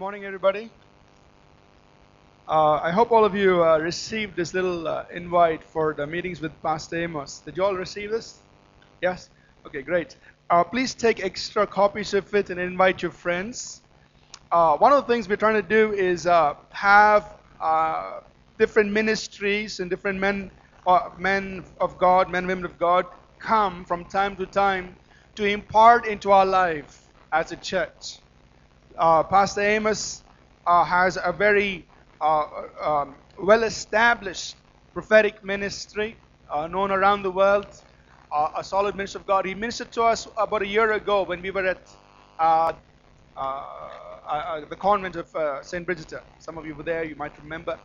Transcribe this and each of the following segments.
morning, everybody. Uh, I hope all of you uh, received this little uh, invite for the meetings with Pastor Amos. Did you all receive this? Yes? Okay, great. Uh, please take extra copies of it and invite your friends. Uh, one of the things we're trying to do is uh, have different ministries and different men, men of God, men women of God, come from time to time to impart into our life as a church uh, Pastor Amos uh, has a very uh, um, well established prophetic ministry uh, known around the world, a solid minister of God. He ministered to us about a year ago when we were at the convent of St. Bridget. Some of you were there, you might remember.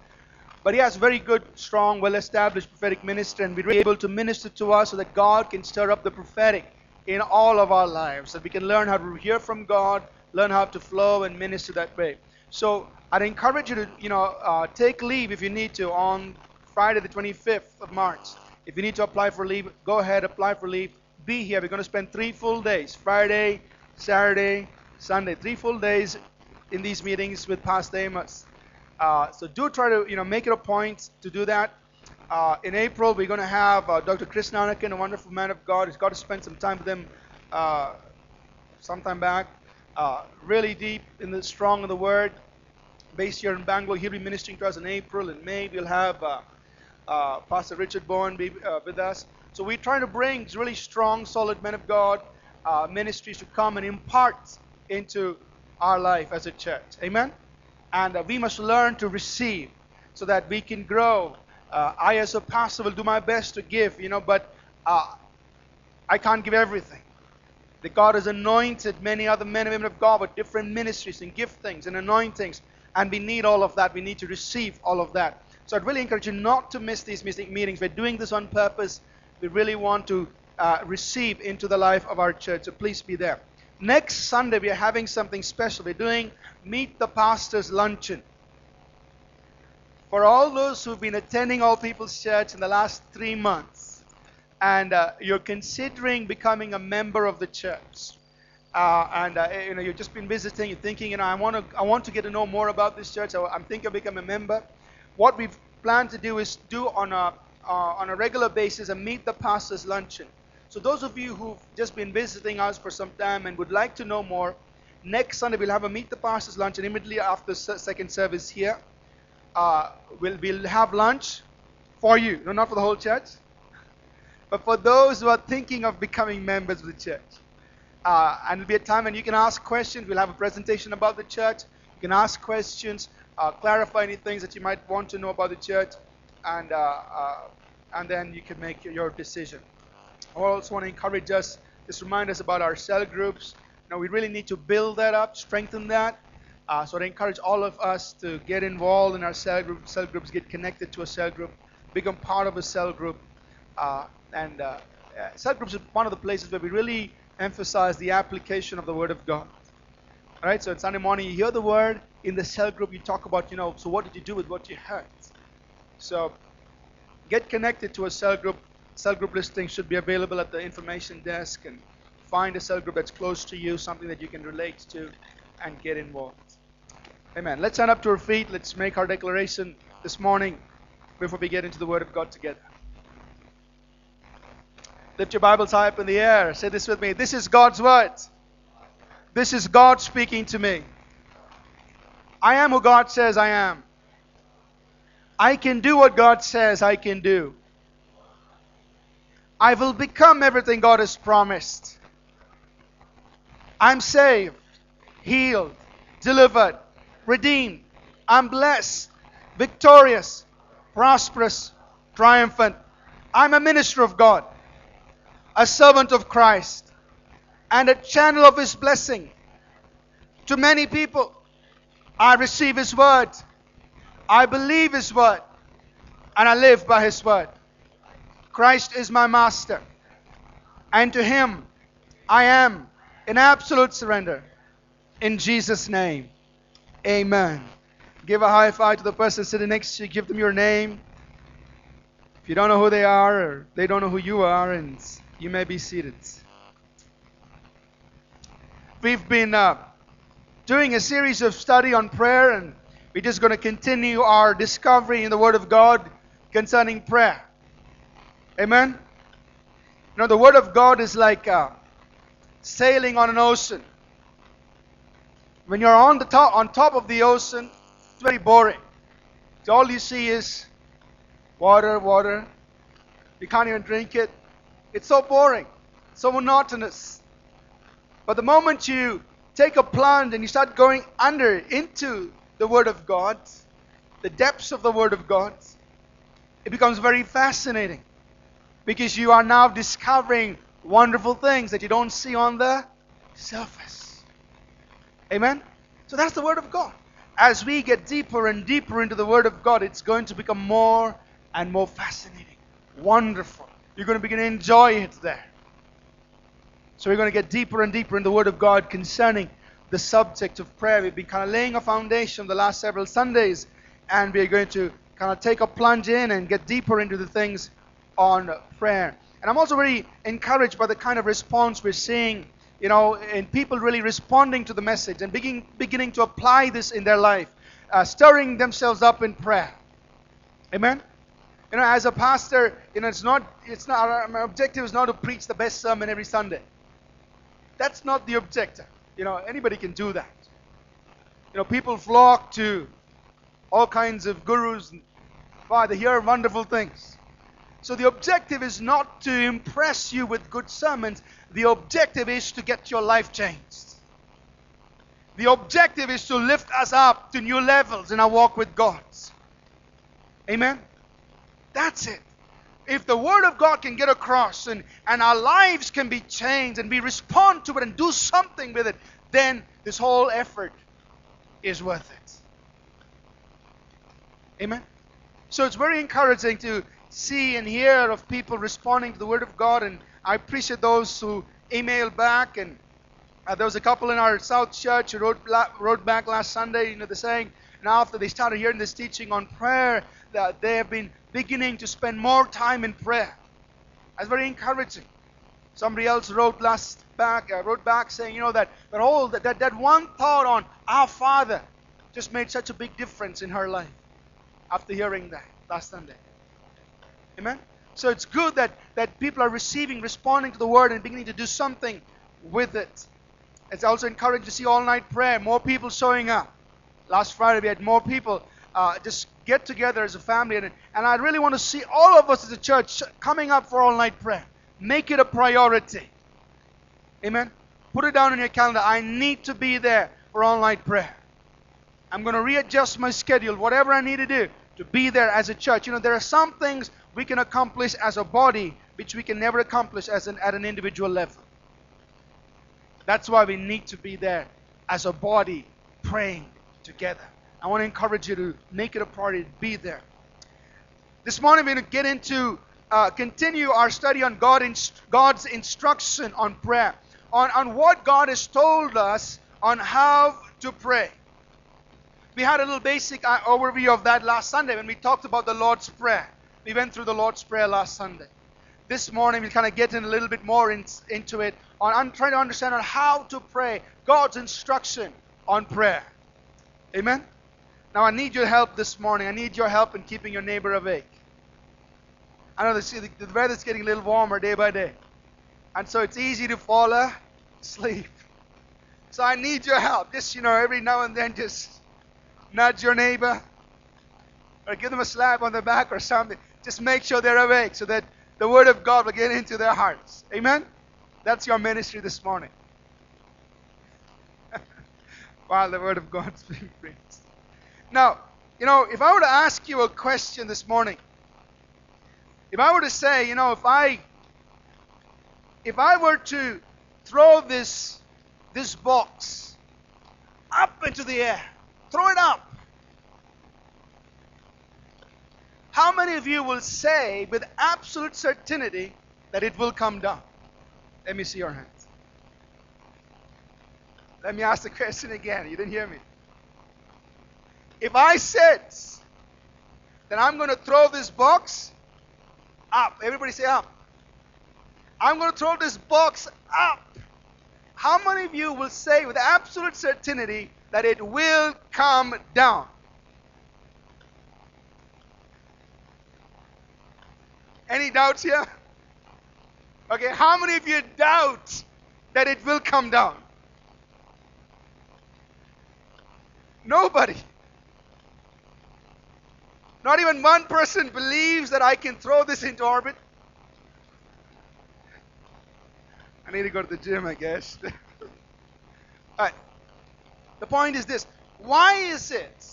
But he has very good, strong, well established prophetic ministry, and we're able to minister to us so that God can stir up the prophetic in all of our lives, that we can learn how to hear from God learn how to flow and minister that way. So I'd encourage you to, you know, uh, take leave if you need to on Friday the 25th of March. If you need to apply for leave, go ahead, apply for leave. Be here. We're going to spend three full days Friday, Saturday, Sunday. Three full days in these meetings with Pastor Amos. Uh, so do try to you know make it a point to do that. Uh, in April, we're going to have uh, Dr. Chris Nanakin, a wonderful man of God. He's got to spend some time with him uh, sometime back uh, really deep in the strong in the Word. Based here in Bangalore, he'll be ministering to us in April and May. We'll have uh, uh, Pastor Richard Bourne be uh, with us. So we're trying to bring really strong, solid men of God uh, ministries to come and impart into our life as a church. Amen. And uh, we must learn to receive so that we can grow. I, as a pastor, will do my best to give, you know, but I can't give everything that God has anointed many other men and women of God with different ministries and giftings and anointings. And we need all of that. We need to receive all of that. So I'd really encourage you not to miss these meetings. We're doing this on purpose. We really want to uh, receive into the life of our church. So please be there. Next Sunday, we are having something special. We're doing Meet the Pastors Luncheon. For all those who've been attending All People's Church in the last three months, and uh, you're considering becoming a member of the church, uh, and uh, you know you've just been visiting, you're thinking, you know, I want to I want to get to know more about this church. I, am thinking of becoming a member. What we've planned to do is do on a uh, on a regular basis a meet the pastors luncheon. So those of you who've just been visiting us for some time and would like to know more, next Sunday we'll have a meet the pastors luncheon immediately after second service here. Uh, we'll we'll have lunch for you, no, not for the whole church but for those who are thinking of becoming members of the church. Uh, and it'll be a time when you can ask questions. We'll have a presentation about the church. You can ask questions, uh, clarify any things that you might want to know about the church, and uh, uh and then you can make your decision. I also want to encourage us, just remind us about our cell groups. Now we really need to build that up, strengthen that. Uh, so I encourage all of us to get involved in our cell group, cell groups, get connected to a cell group, become part of a cell group. Uh, and uh, cell groups is one of the places where we really emphasize the application of the Word of God. All right, so on Sunday morning, you hear the Word. In the cell group, you talk about, you know, so what did you do with what you heard? So get connected to a cell group. Cell group listing should be available at the information desk and find a cell group that's close to you, something that you can relate to, and get involved. Amen. Let's stand up to our feet. Let's make our declaration this morning before we get into the Word of God together. Lift your Bibles high up in the air. Say this with me. This is God's word. This is God speaking to me. I am who God says I am. I can do what God says I can do. I will become everything God has promised. I'm saved, healed, delivered, redeemed. I'm blessed, victorious, prosperous, triumphant. I'm a minister of God a servant of Christ, and a channel of His blessing to many people. I receive His word, I believe His word, and I live by His word. Christ is my master, and to Him I am in absolute surrender. In Jesus' name, amen. Give a high five to the person sitting next to you, give them your name. If you don't know who they are, or they don't know who you are, and you may be seated. We've been uh, doing a series of study on prayer, and we're just going to continue our discovery in the Word of God concerning prayer. Amen? You know, the Word of God is like uh, sailing on an ocean. When you're on the top, on top of the ocean, it's very boring. All you see is water, water. You can't even drink it. It's so boring, so monotonous. But the moment you take a plunge and you start going under into the Word of God, the depths of the Word of God, it becomes very fascinating because you are now discovering wonderful things that you don't see on the surface. Amen? So that's the Word of God. As we get deeper and deeper into the Word of God, it's going to become more and more fascinating, wonderful. You're going to begin to enjoy it there. So we're going to get deeper and deeper in the Word of God concerning the subject of prayer. We've been kind of laying a foundation the last several Sundays, and we're going to kind of take a plunge in and get deeper into the things on prayer. And I'm also very encouraged by the kind of response we're seeing, you know, in people really responding to the message and begin, beginning to apply this in their life, uh, stirring themselves up in prayer. Amen. You know, as a pastor, you know, it's not, it's not, uh, my objective is not to preach the best sermon every Sunday. That's not the objective. You know, anybody can do that. You know, people flock to all kinds of gurus. Why? They hear wonderful things. So the objective is not to impress you with good sermons. The objective is to get your life changed. The objective is to lift us up to new levels in our walk with God. Amen? That's it. If the Word of God can get across and, and our lives can be changed and we respond to it and do something with it, then this whole effort is worth it. Amen? So it's very encouraging to see and hear of people responding to the Word of God, and I appreciate those who email back. And uh, there was a couple in our South Church who wrote, wrote back last Sunday, you know, they're saying, now after they started hearing this teaching on prayer, that they have been beginning to spend more time in prayer. That's very encouraging. Somebody else wrote last back, uh, wrote back saying, you know, that that whole that, that that one thought on our Father just made such a big difference in her life after hearing that last Sunday. Amen. So it's good that that people are receiving, responding to the word, and beginning to do something with it. It's also encouraging to see all night prayer, more people showing up. Last Friday we had more people uh, just get together as a family, and, and I really want to see all of us as a church coming up for all night prayer. Make it a priority. Amen. Put it down in your calendar. I need to be there for all night prayer. I'm going to readjust my schedule, whatever I need to do to be there as a church. You know, there are some things we can accomplish as a body which we can never accomplish as an, at an individual level. That's why we need to be there as a body praying together. I want to encourage you to make it a priority to be there. This morning we're going to get into, uh, continue our study on God inst- God's instruction on prayer, on, on what God has told us on how to pray. We had a little basic uh, overview of that last Sunday when we talked about the Lord's Prayer. We went through the Lord's Prayer last Sunday. This morning we kind of get in a little bit more in, into it on I'm trying to understand on how to pray, God's instruction on prayer. Amen. Now, I need your help this morning. I need your help in keeping your neighbor awake. I know the, the weather's getting a little warmer day by day. And so it's easy to fall asleep. So I need your help. Just, you know, every now and then just nudge your neighbor or give them a slap on the back or something. Just make sure they're awake so that the Word of God will get into their hearts. Amen? That's your ministry this morning. While the Word of God's being preached. Now, you know, if I were to ask you a question this morning, if I were to say, you know, if I if I were to throw this this box up into the air, throw it up. How many of you will say with absolute certainty that it will come down? Let me see your hands. Let me ask the question again. You didn't hear me. If I said that I'm going to throw this box up, everybody say up. I'm going to throw this box up how many of you will say with absolute certainty that it will come down? Any doubts here? Okay, how many of you doubt that it will come down? Nobody. Not even one person believes that I can throw this into orbit. I need to go to the gym, I guess. All right. The point is this why is it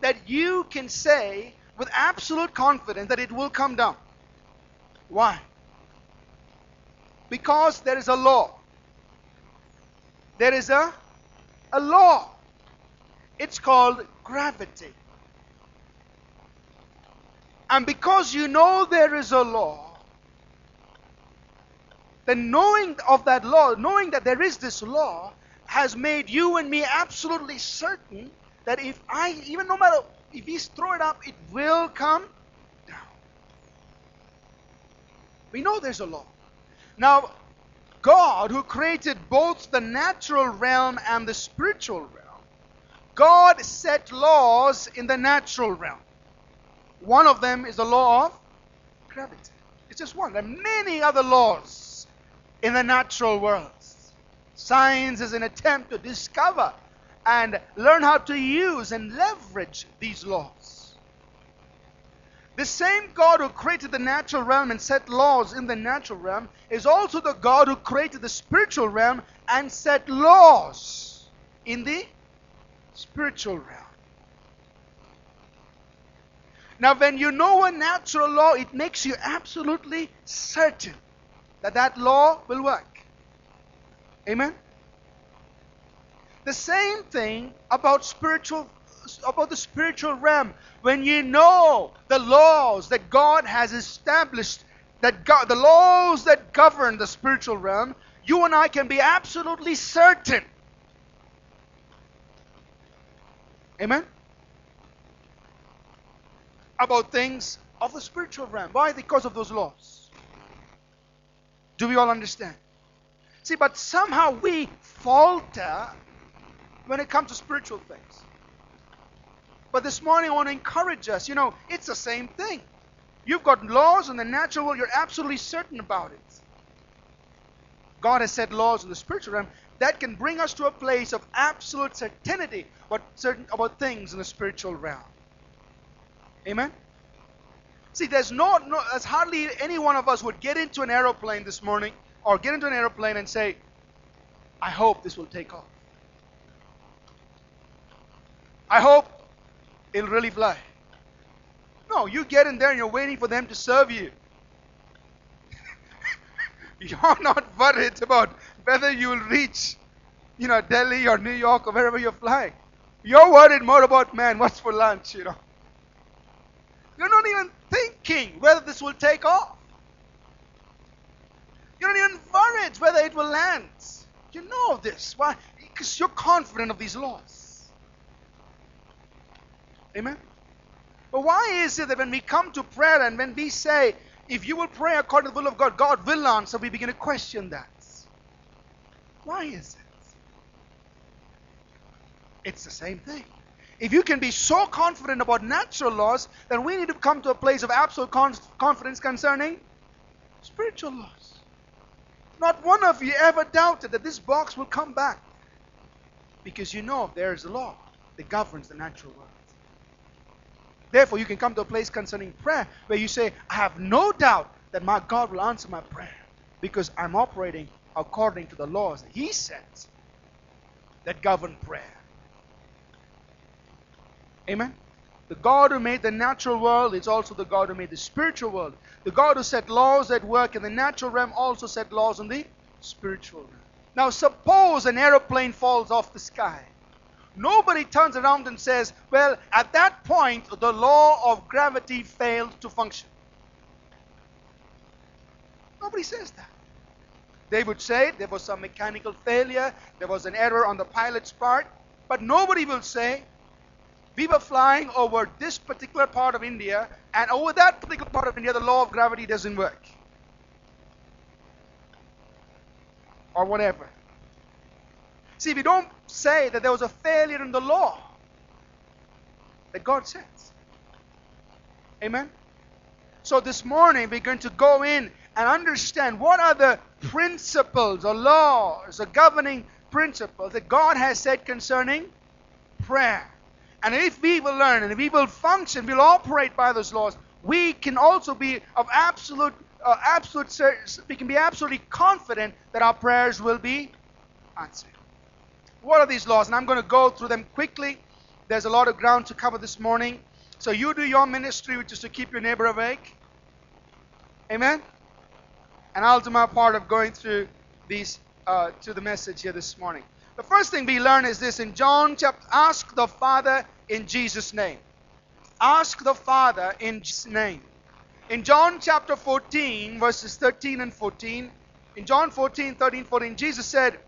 that you can say with absolute confidence that it will come down? Why? Because there is a law. There is a, a law. It's called gravity. And because you know there is a law, then knowing of that law, knowing that there is this law, has made you and me absolutely certain that if I, even no matter if we throw it up, it will come down. We know there's a law. Now, God, who created both the natural realm and the spiritual realm, God set laws in the natural realm. One of them is the law of gravity. It's just one. There are many other laws in the natural world. Science is an attempt to discover and learn how to use and leverage these laws. The same God who created the natural realm and set laws in the natural realm is also the God who created the spiritual realm and set laws in the spiritual realm. Now, when you know a natural law, it makes you absolutely certain that that law will work. Amen? The same thing about spiritual about the spiritual realm. When you know the laws that God has established, that God, the laws that govern the spiritual realm, you and I can be absolutely certain. Amen? About things of the spiritual realm. Why? Because of those laws. Do we all understand? See, but somehow we falter when it comes to spiritual things. But this morning I want to encourage us. You know, it's the same thing. You've got laws in the natural world, you're absolutely certain about it. God has set laws in the spiritual realm that can bring us to a place of absolute certainty about certain about things in the spiritual realm. Amen? See, there's no, no, there's hardly any one of us would get into an aeroplane this morning or get into an aeroplane and say, I hope this will take off. I hope it'll really fly. No, you get in there and you're waiting for them to serve you. you're not worried about whether you will reach, you know, Delhi or New York or wherever you're flying. You're worried more about, man, what's for lunch, you know. You're not even thinking whether this will take off. You're not even worried whether it will land. You know this. Why? Because you're confident of these laws. Amen? But why is it that when we come to prayer and when we say, if you will pray according to the will of God, God will answer, we begin to question that? Why is it? It's the same thing. If you can be so confident about natural laws, then we need to come to a place of absolute confidence concerning spiritual laws. Not one of you ever doubted that this box will come back because you know there is a law that governs the natural world. Therefore, you can come to a place concerning prayer where you say, I have no doubt that my God will answer my prayer because I'm operating according to the laws that He sets that govern prayer. Amen? The God who made the natural world is also the God who made the spiritual world. The God who set laws that work in the natural realm also set laws in the spiritual realm. Now, suppose an aeroplane falls off the sky. Nobody turns around and says, well, at that point, the law of gravity failed to function. Nobody says that. They would say there was some mechanical failure, there was an error on the pilot's part, but nobody will say we were flying over this particular part of India, and over that particular part of India, the law of gravity doesn't work. Or whatever. See, we don't say that there was a failure in the law that God says. Amen? So this morning we're going to go in and understand what are the principles or laws or governing principles that God has said concerning prayer. And if we will learn and if we will function, we'll operate by those laws, we can also be of absolute, uh, absolute, we can be absolutely confident that our prayers will be answered. What are these laws? And I'm going to go through them quickly. There's a lot of ground to cover this morning. So you do your ministry, which is to keep your neighbor awake. Amen. And I'll do my part of going through these uh, to the message here this morning. The first thing we learn is this in John chapter ask the Father in Jesus' name. Ask the Father in Jesus' name. In John chapter 14, verses 13 and 14, in John 14, 13, 14, Jesus said,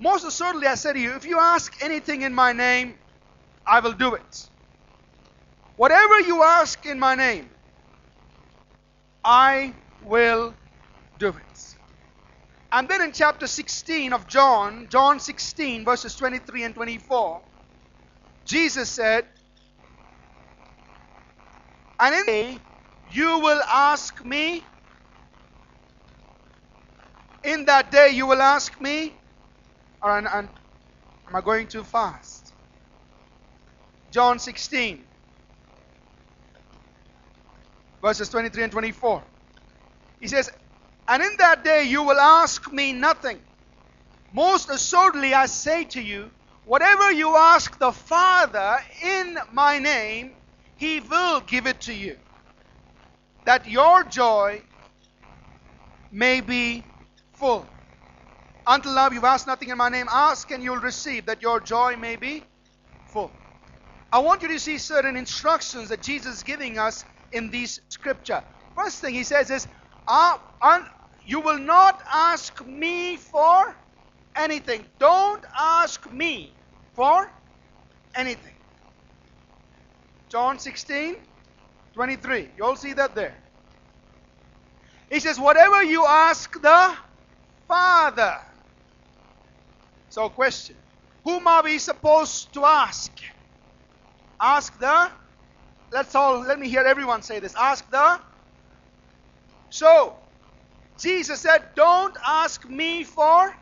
Most assuredly I say to you, if you ask anything in my name, I will do it. Whatever you ask in my name, I will do it. And then in chapter 16 of John, John 16, verses 23 and 24, Jesus said, And in day you will ask me, in that day you will ask me, or, and, and, am I going too fast? John 16, verses 23 and 24. He says, and in that day you will ask me nothing. Most assuredly I say to you, whatever you ask the Father in my name, he will give it to you. That your joy may be full. Until now you've asked nothing in my name. Ask and you'll receive, that your joy may be full. I want you to see certain instructions that Jesus is giving us in these scripture. First thing he says is, uh, you will not ask me for anything. Don't ask me for anything. John 16, 23. You all see that there. He says, Whatever you ask the Father. So, question Whom are we supposed to ask? Ask the. Let's all, let me hear everyone say this. Ask the. So, Jesus said, Don't ask me for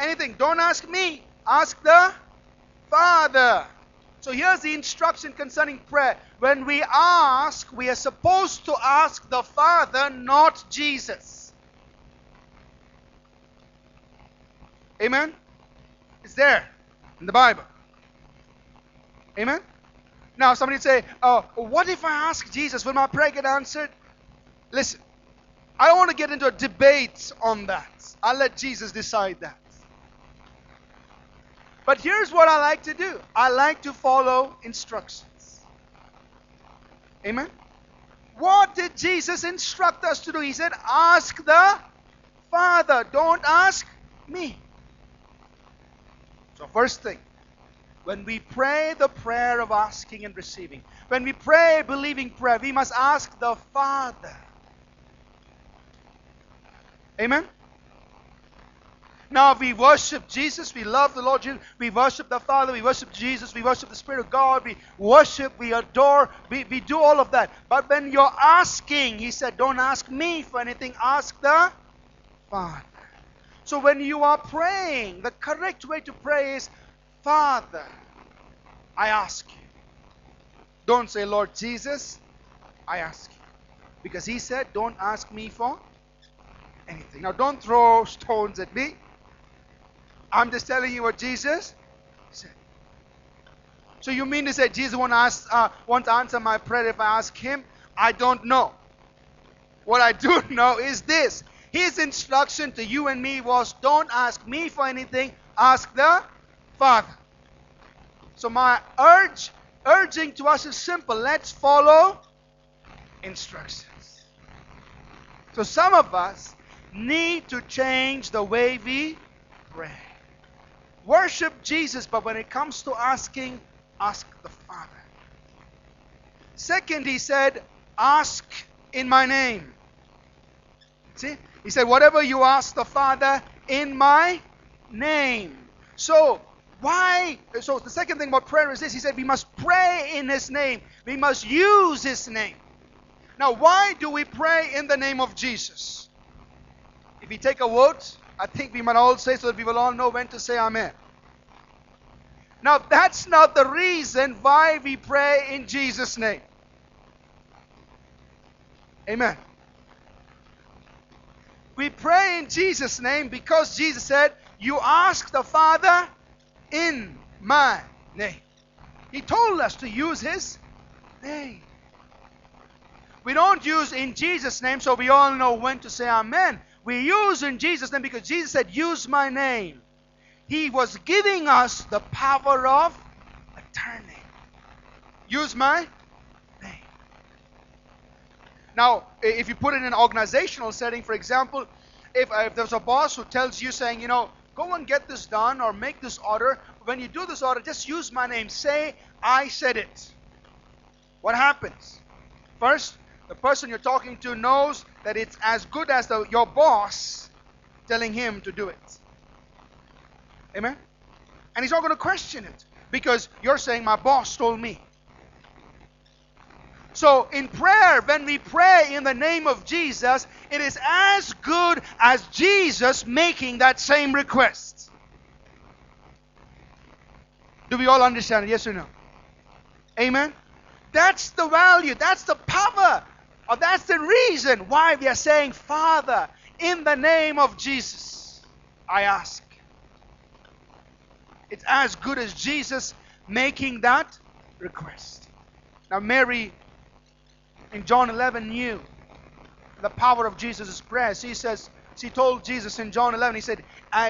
anything. Don't ask me. Ask the Father. So here's the instruction concerning prayer. When we ask, we are supposed to ask the Father, not Jesus. Amen? It's there in the Bible. Amen? Now, somebody say, oh, what if I ask Jesus? Will my prayer get answered? Listen, I don't want to get into a debate on that. I'll let Jesus decide that. But here's what I like to do I like to follow instructions. Amen? What did Jesus instruct us to do? He said, Ask the Father, don't ask me. So, first thing, when we pray the prayer of asking and receiving, when we pray believing prayer, we must ask the Father. Amen? Now, we worship Jesus, we love the Lord Jesus, we worship the Father, we worship Jesus, we worship the Spirit of God, we worship, we adore, we, we do all of that. But when you're asking, He said, don't ask me for anything, ask the Father. So when you are praying, the correct way to pray is, Father, I ask you. Don't say, Lord Jesus, I ask you. Because He said, don't ask me for anything. Now, don't throw stones at me. I'm just telling you what Jesus said. So you mean to say Jesus won't, ask, uh, won't answer my prayer if I ask him? I don't know. What I do know is this. His instruction to you and me was don't ask me for anything, ask the Father. So my urge, urging to us is simple. Let's follow instructions. So some of us need to change the way we pray. Worship Jesus, but when it comes to asking, ask the Father. Second, he said, Ask in my name. See? He said, Whatever you ask the Father in my name. So, why? So, the second thing about prayer is this He said, we must pray in His name, we must use His name. Now, why do we pray in the name of Jesus? If we take a vote, I think we might all say so that we will all know when to say Amen. Now, that's not the reason why we pray in Jesus' name. Amen. We pray in Jesus' name because Jesus said, You ask the Father in my name. He told us to use His name. We don't use in Jesus' name so we all know when to say Amen. We use in Jesus' name because Jesus said, Use my name. He was giving us the power of attorney. Use my name. Now, if you put it in an organizational setting, for example, if, uh, if there's a boss who tells you, saying, you know, go and get this done or make this order, when you do this order, just use my name. Say, I said it. What happens? First, the person you're talking to knows that it's as good as the, your boss telling him to do it. Amen? And he's not going to question it because you're saying, My boss told me. So, in prayer, when we pray in the name of Jesus, it is as good as Jesus making that same request. Do we all understand it? Yes or no? Amen? That's the value, that's the power, or that's the reason why we are saying, Father, in the name of Jesus, I ask. It's as good as Jesus making that request. Now, Mary in John 11 knew the power of Jesus' prayer. She says, she told Jesus in John 11, he said,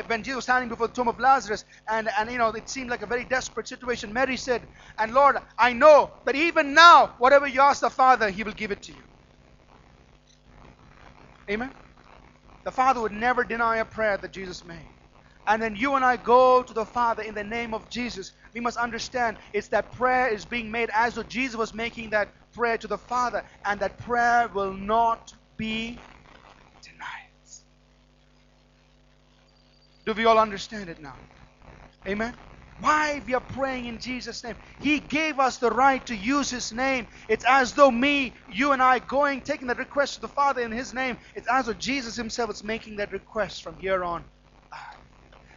when Jesus was standing before the tomb of Lazarus, and, and you know, it seemed like a very desperate situation, Mary said, And Lord, I know that even now, whatever you ask the Father, He will give it to you. Amen? The Father would never deny a prayer that Jesus made. And then you and I go to the Father in the name of Jesus. We must understand it's that prayer is being made as though Jesus was making that prayer to the Father, and that prayer will not be denied. Do we all understand it now? Amen. Why we are praying in Jesus' name. He gave us the right to use His name. It's as though me, you, and I going, taking that request to the Father in His name. It's as though Jesus Himself is making that request from here on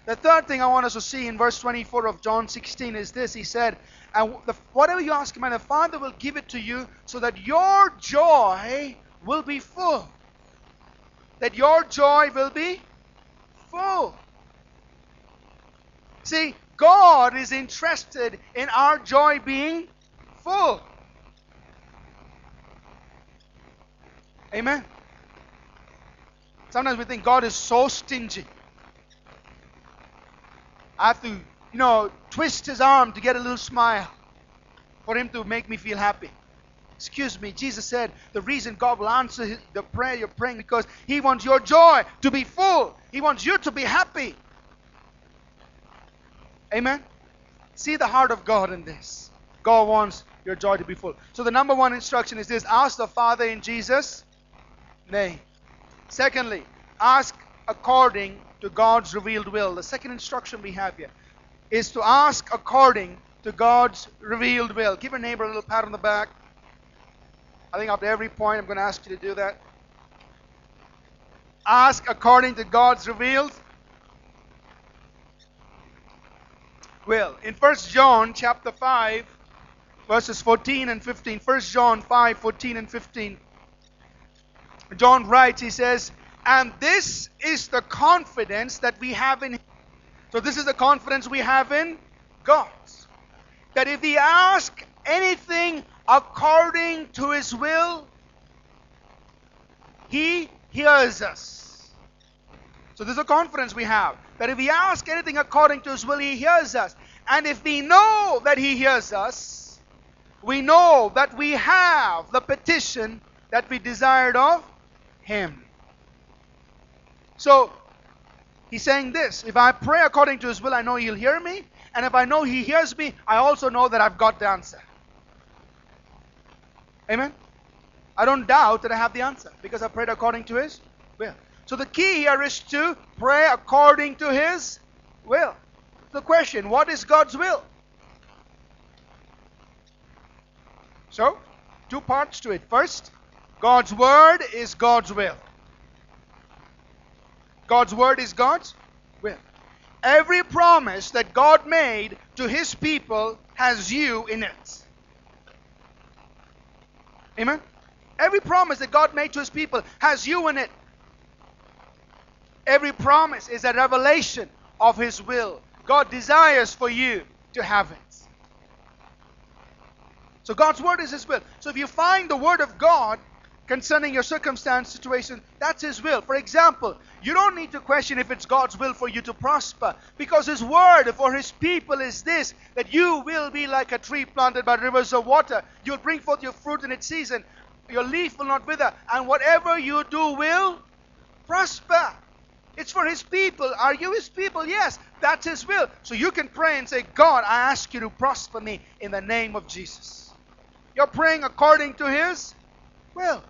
the third thing I want us to see in verse 24 of John 16 is this. He said, And whatever you ask him, and the Father will give it to you, so that your joy will be full. That your joy will be full. See, God is interested in our joy being full. Amen. Sometimes we think God is so stingy. I have to, you know, twist his arm to get a little smile for him to make me feel happy. Excuse me, Jesus said the reason God will answer the prayer you're praying because He wants your joy to be full. He wants you to be happy. Amen? See the heart of God in this. God wants your joy to be full. So the number one instruction is this ask the Father in Jesus' name. Secondly, ask according to God's revealed will. The second instruction we have here is to ask according to God's revealed will. Give your neighbor a little pat on the back. I think after every point, I'm going to ask you to do that. Ask according to God's revealed will. In 1 John chapter 5, verses 14 and 15, 1 John 5, 14 and 15, John writes, he says, and this is the confidence that we have in Him. So, this is the confidence we have in God. That if we ask anything according to His will, He hears us. So, this is a confidence we have. That if we ask anything according to His will, He hears us. And if we know that He hears us, we know that we have the petition that we desired of Him. So he's saying this if I pray according to his will, I know he'll hear me. And if I know he hears me, I also know that I've got the answer. Amen? I don't doubt that I have the answer because I prayed according to his will. So the key here is to pray according to his will. The question, what is God's will? So, two parts to it. First, God's word is God's will. God's word is God's will. Every promise that God made to his people has you in it. Amen? Every promise that God made to his people has you in it. Every promise is a revelation of his will. God desires for you to have it. So God's word is his will. So if you find the word of God concerning your circumstance, situation, that's His will. For example, you don't need to question if it's God's will for you to prosper because His word for His people is this that you will be like a tree planted by rivers of water. You'll bring forth your fruit in its season, your leaf will not wither, and whatever you do will prosper. It's for His people. Are you His people? Yes, that's His will. So you can pray and say, God, I ask you to prosper me in the name of Jesus. You're praying according to His will.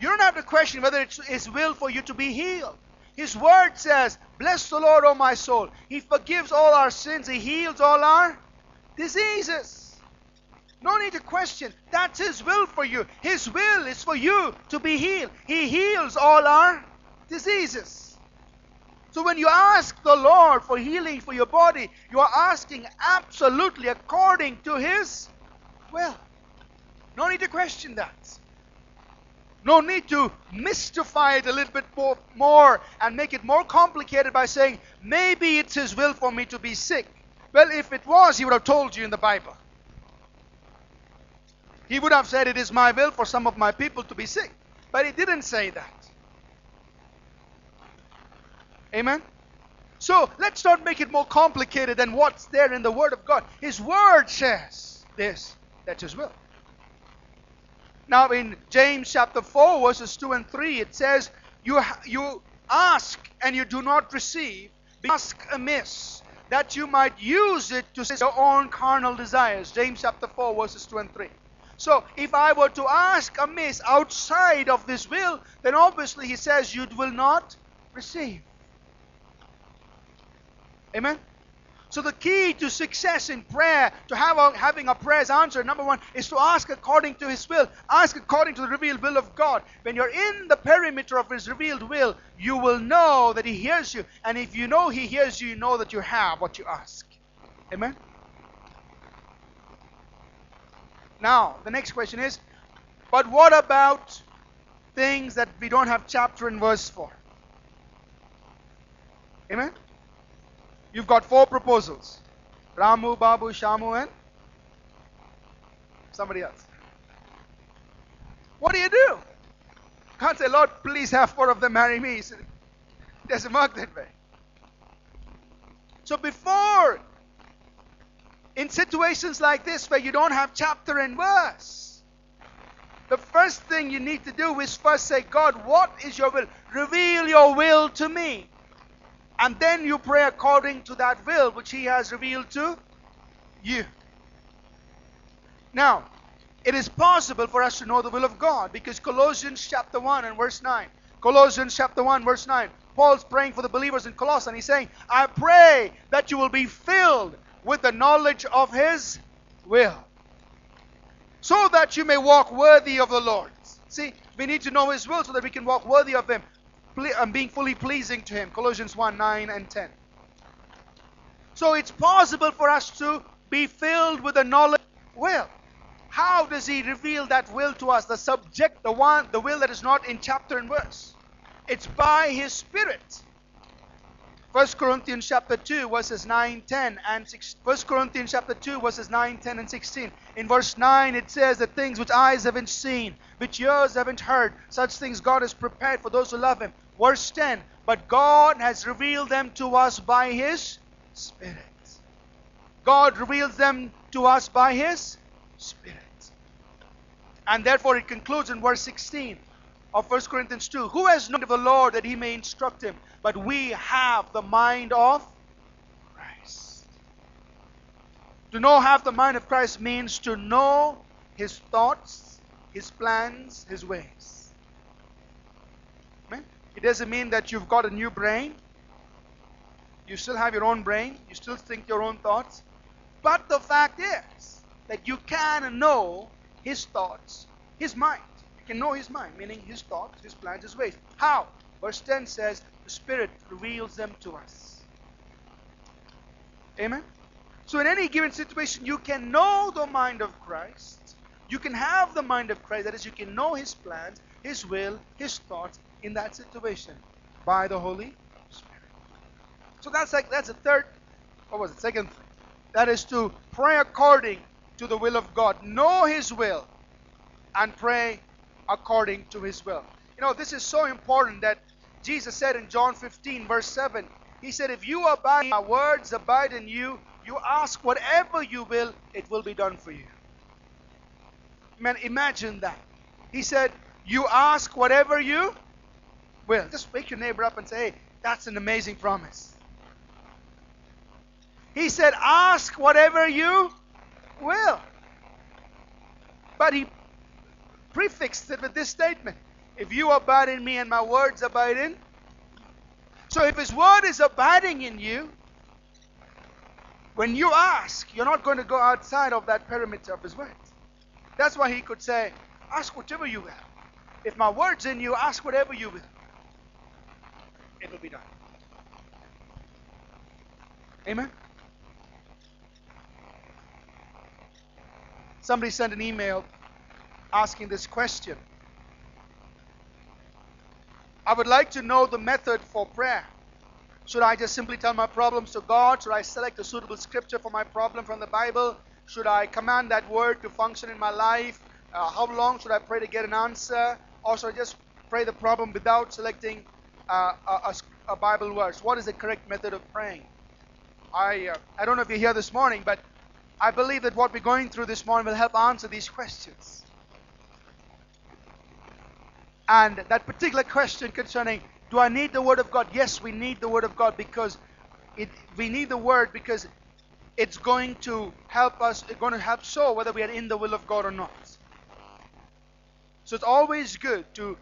You don't have to question whether it's His will for you to be healed. His word says, Bless the Lord, O my soul. He forgives all our sins, He heals all our diseases. No need to question. That's His will for you. His will is for you to be healed. He heals all our diseases. So when you ask the Lord for healing for your body, you are asking absolutely according to His will. No need to question that. No need to mystify it a little bit more, more and make it more complicated by saying, maybe it's His will for me to be sick. Well, if it was, He would have told you in the Bible. He would have said, It is my will for some of my people to be sick. But He didn't say that. Amen? So let's not make it more complicated than what's there in the Word of God. His Word says this that's His will. Now, in James chapter 4, verses 2 and 3, it says, You, you ask and you do not receive, ask amiss, that you might use it to your own carnal desires. James chapter 4, verses 2 and 3. So, if I were to ask amiss outside of this will, then obviously he says you will not receive. Amen? So the key to success in prayer, to have a, having a prayers answered, number one, is to ask according to His will. Ask according to the revealed will of God. When you're in the perimeter of His revealed will, you will know that He hears you. And if you know He hears you, you know that you have what you ask. Amen? Now, the next question is, but what about things that we don't have chapter and verse for? Amen? You've got four proposals Ramu, Babu, Shamu, and somebody else. What do you do? Can't say, Lord, please have four of them marry me. It doesn't work that way. So before, in situations like this where you don't have chapter and verse, the first thing you need to do is first say, God, what is your will? Reveal your will to me. And then you pray according to that will which He has revealed to you. Now, it is possible for us to know the will of God because Colossians chapter 1 and verse 9. Colossians chapter 1, verse 9. Paul's praying for the believers in Colossae and he's saying, I pray that you will be filled with the knowledge of His will, so that you may walk worthy of the Lord. See, we need to know His will so that we can walk worthy of Him and um, being fully pleasing to Him. Colossians 1 9 and 10. So it's possible for us to be filled with the knowledge will. How does He reveal that will to us? The subject, the one, the will that is not in chapter and verse. It's by His Spirit. 1 Corinthians chapter 2 verses 9, 10 and 6. 1 Corinthians chapter 2 verses 9, 10 and 16. In verse 9 it says the things which eyes haven't seen, which ears haven't heard, such things God has prepared for those who love Him. Verse 10 But God has revealed them to us by His Spirit. God reveals them to us by His Spirit. And therefore it concludes in verse 16 of 1 Corinthians 2 Who has known of the Lord that He may instruct him? But we have the mind of Christ. To know, have the mind of Christ means to know His thoughts, His plans, His ways. It doesn't mean that you've got a new brain. You still have your own brain. You still think your own thoughts. But the fact is that you can know His thoughts, His mind. You can know His mind, meaning His thoughts, His plans, His ways. How? Verse 10 says, The Spirit reveals them to us. Amen? So, in any given situation, you can know the mind of Christ. You can have the mind of Christ. That is, you can know His plans, His will, His thoughts in that situation by the Holy Spirit. So that's like that's the third. What was it? Second thing. That is to pray according to the will of God. Know His will and pray according to His will. You know, this is so important that Jesus said in John 15, verse 7, He said, If you abide, my words abide in you, you ask whatever you will, it will be done for you. Man, imagine that. He said, You ask whatever you will. Just wake your neighbor up and say, Hey, that's an amazing promise. He said, Ask whatever you will. But he prefixed it with this statement If you abide in me and my words abide in. So if his word is abiding in you, when you ask, you're not going to go outside of that perimeter of his word. That's why he could say, Ask whatever you will. If my word's in you, ask whatever you will. It will be done. Amen? Somebody sent an email asking this question. I would like to know the method for prayer. Should I just simply tell my problems to God? Should I select a suitable scripture for my problem from the Bible? Should I command that word to function in my life? Uh, how long should I pray to get an answer? Or should I just pray the problem without selecting uh, a, a, Bible verse? What is the correct method of praying? I, uh, I don't know if you're here this morning, but I believe that what we're going through this morning will help answer these questions. And that particular question concerning do I need the Word of God? Yes, we need the Word of God because it, we need the Word because it's going to help us, it's going to help show whether we are in the will of God or not. So it's always good to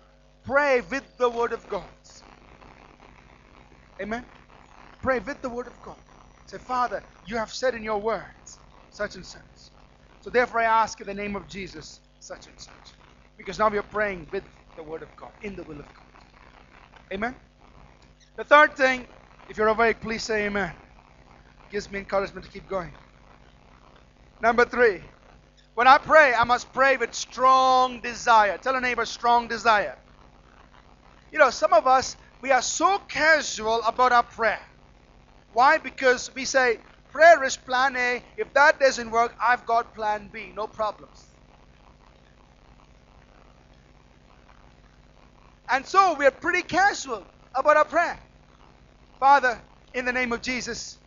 pray with the Word of God. Amen? Pray with the Word of God. Say, Father, you have said in your words such and such. So therefore I ask in the name of Jesus such and such. Because now we are praying with the Word of God, in the will of God. Amen? The third thing, if you're awake, please say amen. Gives me encouragement to keep going. Number three, when I pray, I must pray with strong desire. Tell a neighbor, strong desire. You know, some of us, we are so casual about our prayer. Why? Because we say, prayer is plan A. If that doesn't work, I've got plan B. No problems. And so we're pretty casual about our prayer. Father, in the name of Jesus,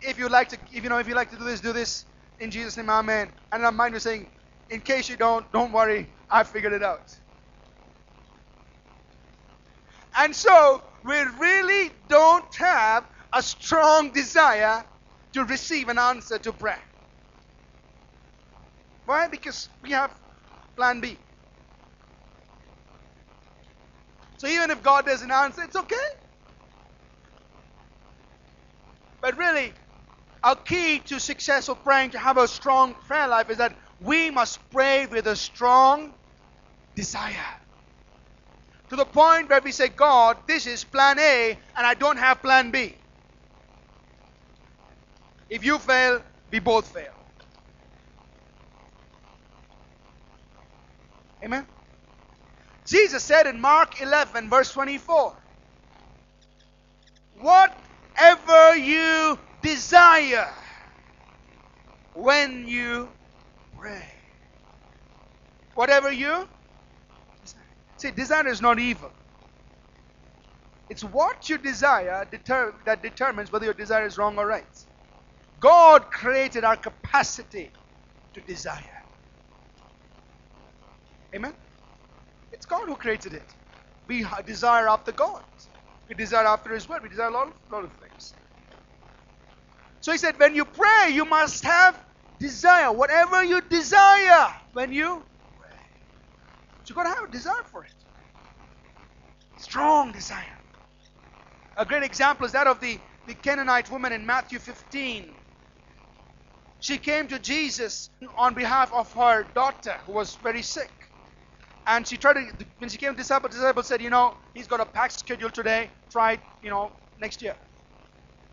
if you like to, if you know, if you like to do this, do this. In Jesus' name, Amen. And our mind was saying, in case you don't, don't worry, I figured it out. And so we really don't have a strong desire to receive an answer to prayer. Why? Because we have plan B. So even if God doesn't answer, it's okay. But really, our key to successful praying, to have a strong prayer life, is that we must pray with a strong desire. To the point where we say, God, this is plan A, and I don't have plan B. If you fail, we both fail. Amen? Jesus said in Mark 11, verse 24, Whatever you desire when you pray. Whatever you See, desire is not evil. It's what you desire deter- that determines whether your desire is wrong or right. God created our capacity to desire. Amen? It's God who created it. We desire after God. We desire after His Word. We desire a lot of, lot of things. So He said, when you pray, you must have desire. Whatever you desire when you. So you've got to have a desire for it. Strong desire. A great example is that of the the Canaanite woman in Matthew 15. She came to Jesus on behalf of her daughter who was very sick. And she tried to, when she came to disciple, disciple said, you know, he's got a packed schedule today. Try, it, you know, next year.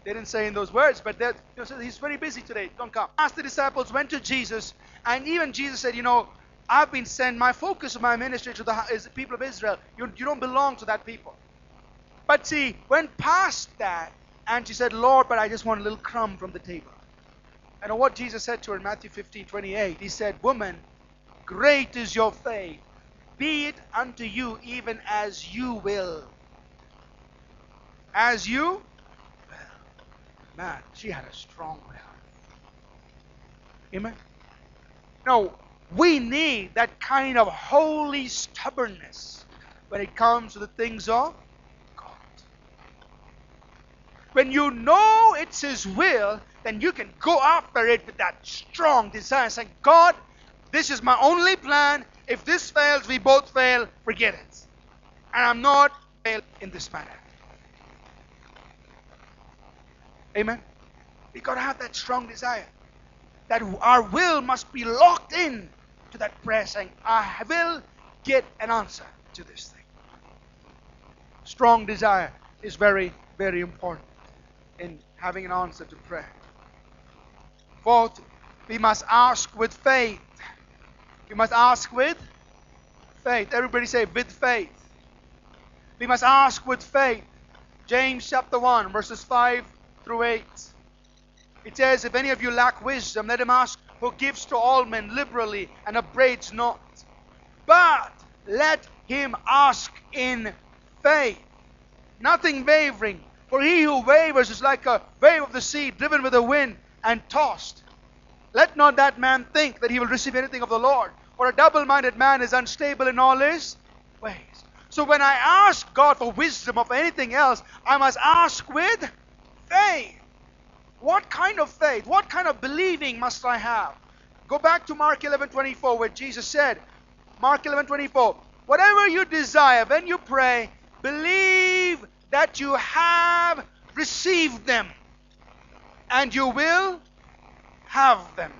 They didn't say in those words, but they know, he's very busy today. Don't come. Asked the disciples, went to Jesus, and even Jesus said, you know, I've been sent. My focus of my ministry to the is the people of Israel. You, you don't belong to that people. But she went past that, and she said, Lord, but I just want a little crumb from the table. And what Jesus said to her in Matthew 15, 28, he said, Woman, great is your faith. Be it unto you even as you will. As you Man, she had a strong will. Amen. Now, we need that kind of holy stubbornness when it comes to the things of God. When you know it's His will, then you can go after it with that strong desire, saying, God, this is my only plan. If this fails, we both fail. Forget it. And I'm not fail in this matter. Amen. We got to have that strong desire. That our will must be locked in to that prayer, saying, I will get an answer to this thing. Strong desire is very, very important in having an answer to prayer. Fourth, we must ask with faith. We must ask with faith. Everybody say, with faith. We must ask with faith. James chapter 1, verses 5 through 8. It says, If any of you lack wisdom, let him ask who gives to all men liberally and upbraids not. But let him ask in faith, nothing wavering. For he who wavers is like a wave of the sea, driven with the wind and tossed. Let not that man think that he will receive anything of the Lord. For a double minded man is unstable in all his ways. So when I ask God for wisdom of anything else, I must ask with faith. What kind of faith? What kind of believing must I have? Go back to Mark 11:24 where Jesus said, Mark 11:24, whatever you desire when you pray, believe that you have received them and you will have them.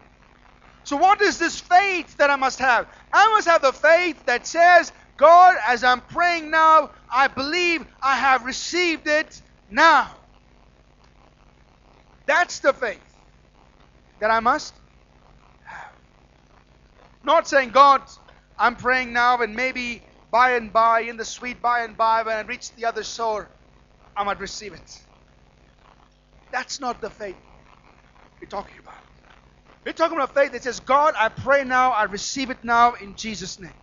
So what is this faith that I must have? I must have the faith that says, God, as I'm praying now, I believe I have received it now. That's the faith that I must have. Not saying, God, I'm praying now, and maybe by and by, in the sweet by and by, when I reach the other shore, I might receive it. That's not the faith we're talking about. We're talking about faith that says, God, I pray now, I receive it now in Jesus' name.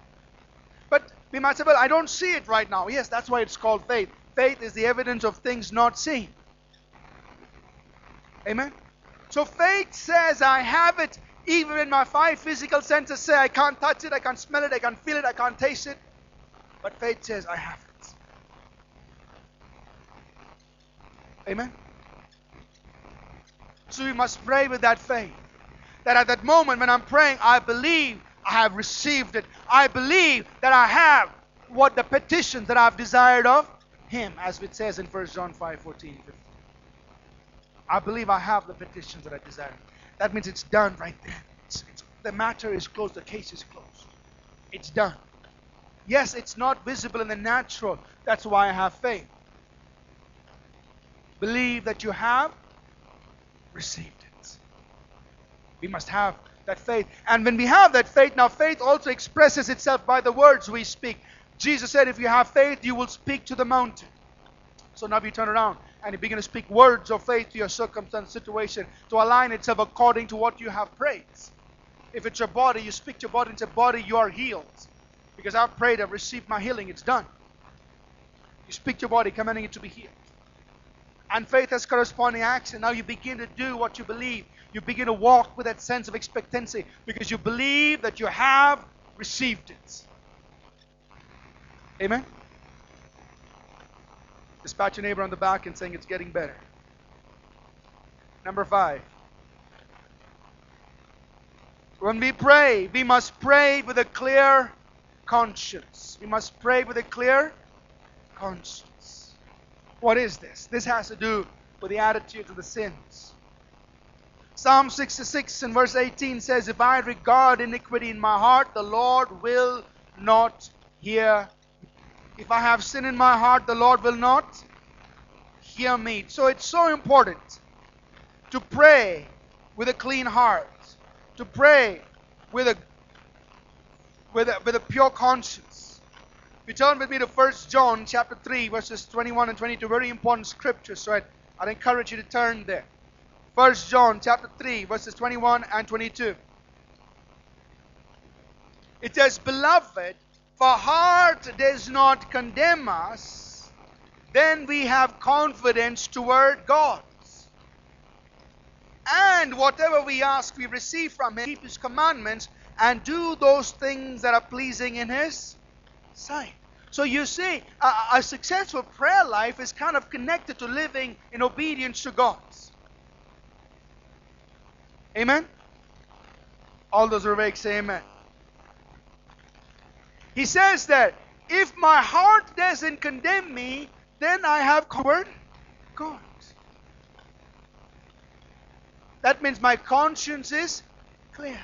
But we might say, well, I don't see it right now. Yes, that's why it's called faith. Faith is the evidence of things not seen. Amen. So faith says I have it, even when my five physical senses say I can't touch it, I can't smell it, I can't feel it, I can't taste it. But faith says I have it. Amen. So we must pray with that faith. That at that moment when I'm praying, I believe I have received it. I believe that I have what the petitions that I've desired of Him, as it says in 1 John 5 14 15. I believe I have the petitions that I desire. That means it's done right there. It's, it's, the matter is closed. The case is closed. It's done. Yes, it's not visible in the natural. That's why I have faith. Believe that you have received it. We must have that faith. And when we have that faith, now faith also expresses itself by the words we speak. Jesus said, If you have faith, you will speak to the mountain. So now we turn around and you begin to speak words of faith to your circumstance, situation, to align itself according to what you have prayed. If it's your body, you speak to your body and say, Body, you are healed. Because I've prayed, I've received my healing, it's done. You speak to your body, commanding it to be healed. And faith has corresponding action. Now you begin to do what you believe. You begin to walk with that sense of expectancy because you believe that you have received it. Amen? Just pat your neighbor on the back and saying it's getting better. Number five. When we pray, we must pray with a clear conscience. We must pray with a clear conscience. What is this? This has to do with the attitudes of the sins. Psalm 66 and verse 18 says, If I regard iniquity in my heart, the Lord will not hear. If I have sin in my heart, the Lord will not hear me. So it's so important to pray with a clean heart, to pray with a with a, with a pure conscience. If you turn with me to 1 John chapter 3, verses 21 and 22, very important scriptures. So I'd, I'd encourage you to turn there. 1 John chapter 3, verses 21 and 22. It says, Beloved, for heart does not condemn us, then we have confidence toward God. And whatever we ask, we receive from Him. Keep His commandments and do those things that are pleasing in His sight. So you see, a, a successful prayer life is kind of connected to living in obedience to God. Amen? All those who are awake say amen. He says that if my heart doesn't condemn me, then I have covered God. That means my conscience is clear.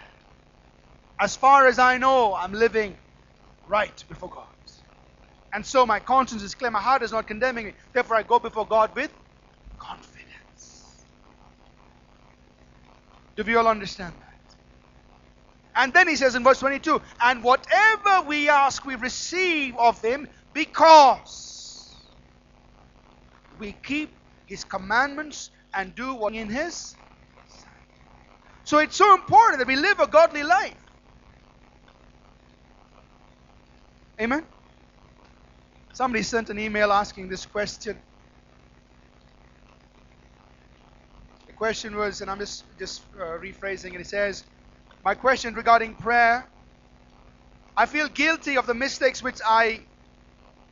As far as I know, I'm living right before God. And so my conscience is clear. My heart is not condemning me. Therefore, I go before God with confidence. Do we all understand? And then he says in verse 22 And whatever we ask, we receive of him because we keep his commandments and do what in his so it's so important that we live a godly life. Amen? Somebody sent an email asking this question. The question was, and I'm just, just uh, rephrasing it, it says, My question regarding prayer I feel guilty of the mistakes which I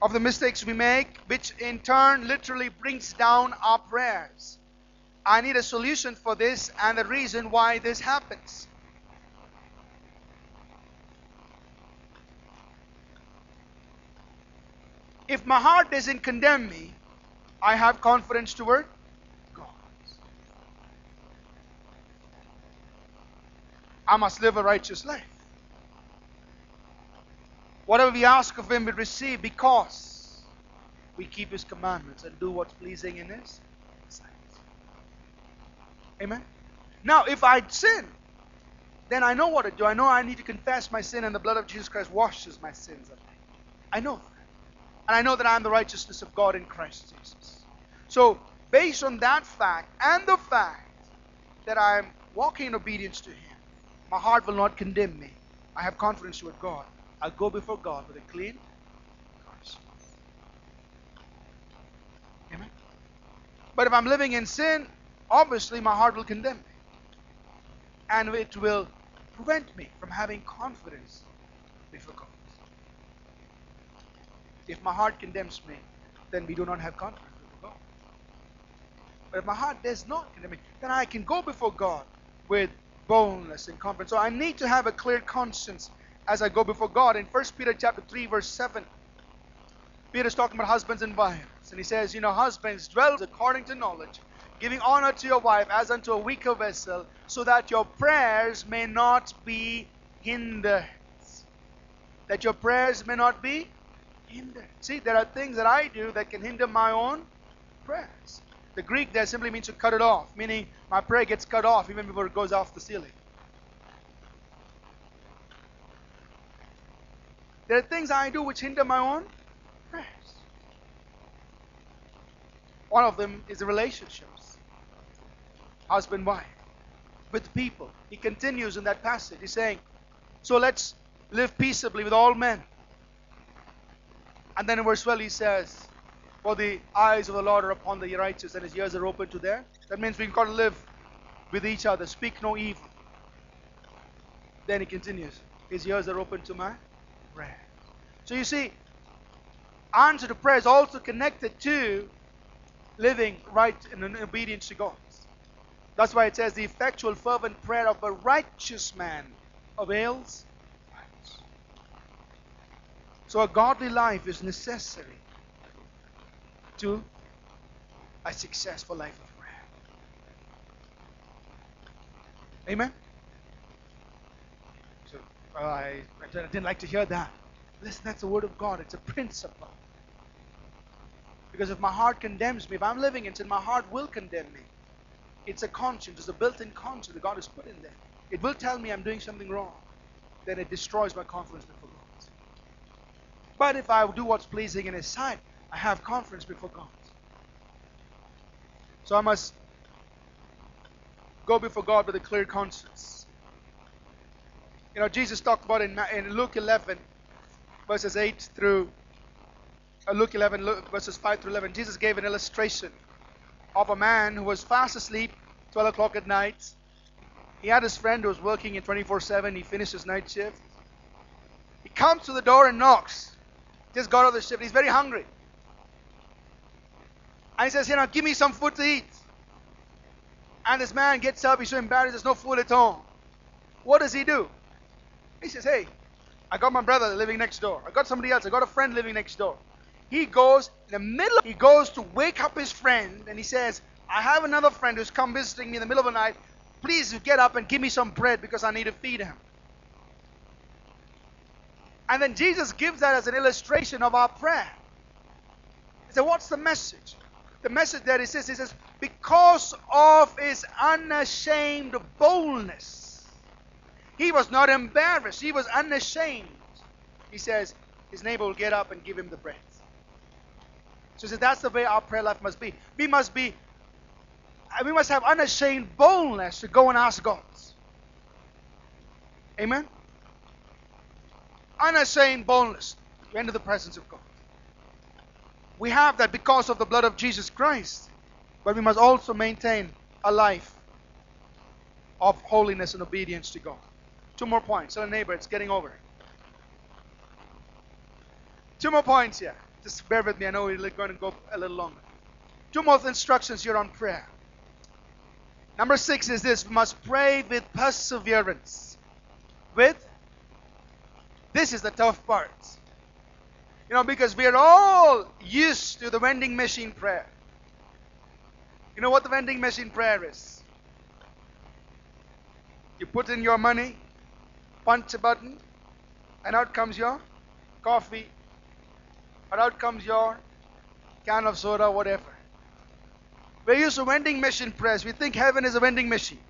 of the mistakes we make, which in turn literally brings down our prayers. I need a solution for this and the reason why this happens. If my heart doesn't condemn me, I have confidence toward I must live a righteous life. Whatever we ask of Him, we receive because we keep His commandments and do what's pleasing in His sight. Amen. Now, if I sin, then I know what to do. I know I need to confess my sin, and the blood of Jesus Christ washes my sins away. I know that. And I know that I am the righteousness of God in Christ Jesus. So, based on that fact and the fact that I am walking in obedience to Him, my heart will not condemn me. I have confidence with God. I'll go before God with a clean conscience. Amen. But if I'm living in sin, obviously my heart will condemn me. And it will prevent me from having confidence before God. If my heart condemns me, then we do not have confidence before God. But if my heart does not condemn me, then I can go before God with boldness and confidence. So I need to have a clear conscience as I go before God. In 1 Peter chapter 3, verse 7, Peter's talking about husbands and wives. And he says, you know, husbands dwell according to knowledge giving honor to your wife as unto a weaker vessel, so that your prayers may not be hindered. That your prayers may not be hindered. See, there are things that I do that can hinder my own prayers. The Greek there simply means to cut it off, meaning my prayer gets cut off even before it goes off the ceiling. There are things I do which hinder my own prayers. One of them is the relationship husband, wife, with people. He continues in that passage. He's saying, So let's live peaceably with all men. And then in verse 12 he says, For the eyes of the Lord are upon the righteous and his ears are open to their. That means we've got to live with each other, speak no evil. Then he continues, His ears are open to my prayer. So you see, answer to prayer is also connected to living right in obedience to God. That's why it says the effectual, fervent prayer of a righteous man avails. So a godly life is necessary to a successful life of prayer. Amen? So, uh, I, I didn't like to hear that. Listen, that's the Word of God, it's a principle. Because if my heart condemns me, if I'm living in sin, my heart will condemn me. It's a conscience, it's a built in conscience that God has put in there. It will tell me I'm doing something wrong. Then it destroys my confidence before God. But if I do what's pleasing in His sight, I have conference before God. So I must go before God with a clear conscience. You know, Jesus talked about in, in Luke 11, verses 8 through uh, Luke 11, verses 5 through 11. Jesus gave an illustration of a man who was fast asleep 12 o'clock at night. He had his friend who was working in 24 7. He finished his night shift. He comes to the door and knocks. Just got out of the shift. He's very hungry. And he says, You know, give me some food to eat. And this man gets up. He's so embarrassed. There's no food at home. What does he do? He says, Hey, I got my brother living next door. I got somebody else. I got a friend living next door. He goes in the middle, he goes to wake up his friend and he says, I have another friend who's come visiting me in the middle of the night. Please get up and give me some bread because I need to feed him. And then Jesus gives that as an illustration of our prayer. He said, What's the message? The message that he says, he says, because of his unashamed boldness. He was not embarrassed. He was unashamed. He says, his neighbor will get up and give him the bread. So he says, that's the way our prayer life must be. We must be uh, we must have unashamed boldness to go and ask God. Amen? Unashamed boldness to enter the presence of God. We have that because of the blood of Jesus Christ. But we must also maintain a life of holiness and obedience to God. Two more points. Tell a neighbor it's getting over. Two more points here. Just bear with me. I know we're going to go a little longer. Two more instructions here on prayer. Number six is this we must pray with perseverance. With this is the tough part. You know, because we're all used to the vending machine prayer. You know what the vending machine prayer is? You put in your money, punch a button, and out comes your coffee, or out comes your can of soda, whatever. We use a vending machine prayers. We think heaven is a vending machine.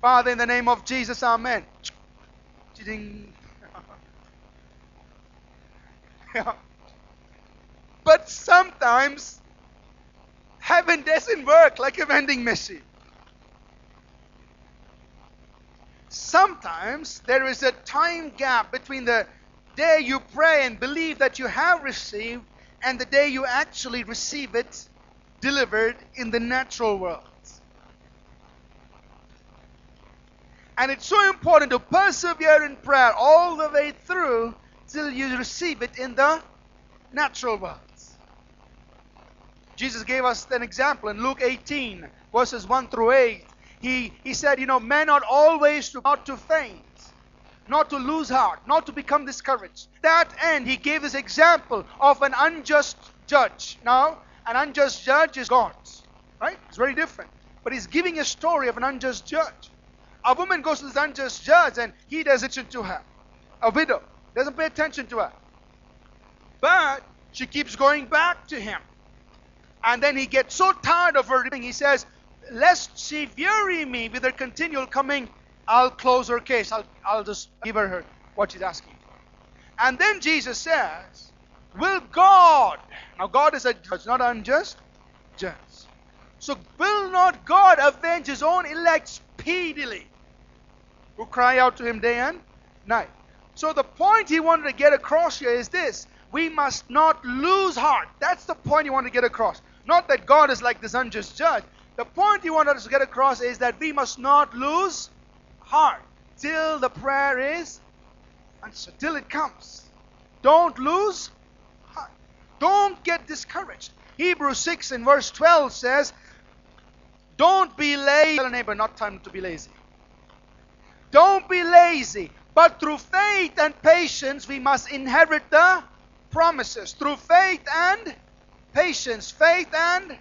Father, in the name of Jesus, Amen. but sometimes heaven doesn't work like a vending machine. Sometimes there is a time gap between the day you pray and believe that you have received and the day you actually receive it delivered in the natural world. And it's so important to persevere in prayer all the way through till you receive it in the natural world. Jesus gave us an example in Luke 18, verses 1 through 8. He, he said, You know, men ought always to not to faint, not to lose heart, not to become discouraged. That end, he gave this example of an unjust judge. Now, an unjust judge is God, right? It's very different. But he's giving a story of an unjust judge. A woman goes to this unjust judge and he does it to her. A widow doesn't pay attention to her. But she keeps going back to him. And then he gets so tired of her, he says, Lest she weary me with her continual coming I'll close her case. I'll, I'll just give her, her what she's asking for. And then Jesus says, Will God, now God is a judge, not unjust judge. So will not God avenge his own elect speedily who cry out to him day and night? So the point he wanted to get across here is this we must not lose heart. That's the point he wanted to get across. Not that God is like this unjust judge. The point he wanted us to get across is that we must not lose heart till the prayer is answered, till it comes. Don't lose heart. Don't get discouraged. Hebrews 6 and verse 12 says, Don't be lazy. Tell a neighbor, not time to be lazy. Don't be lazy, but through faith and patience we must inherit the promises. Through faith and patience, faith and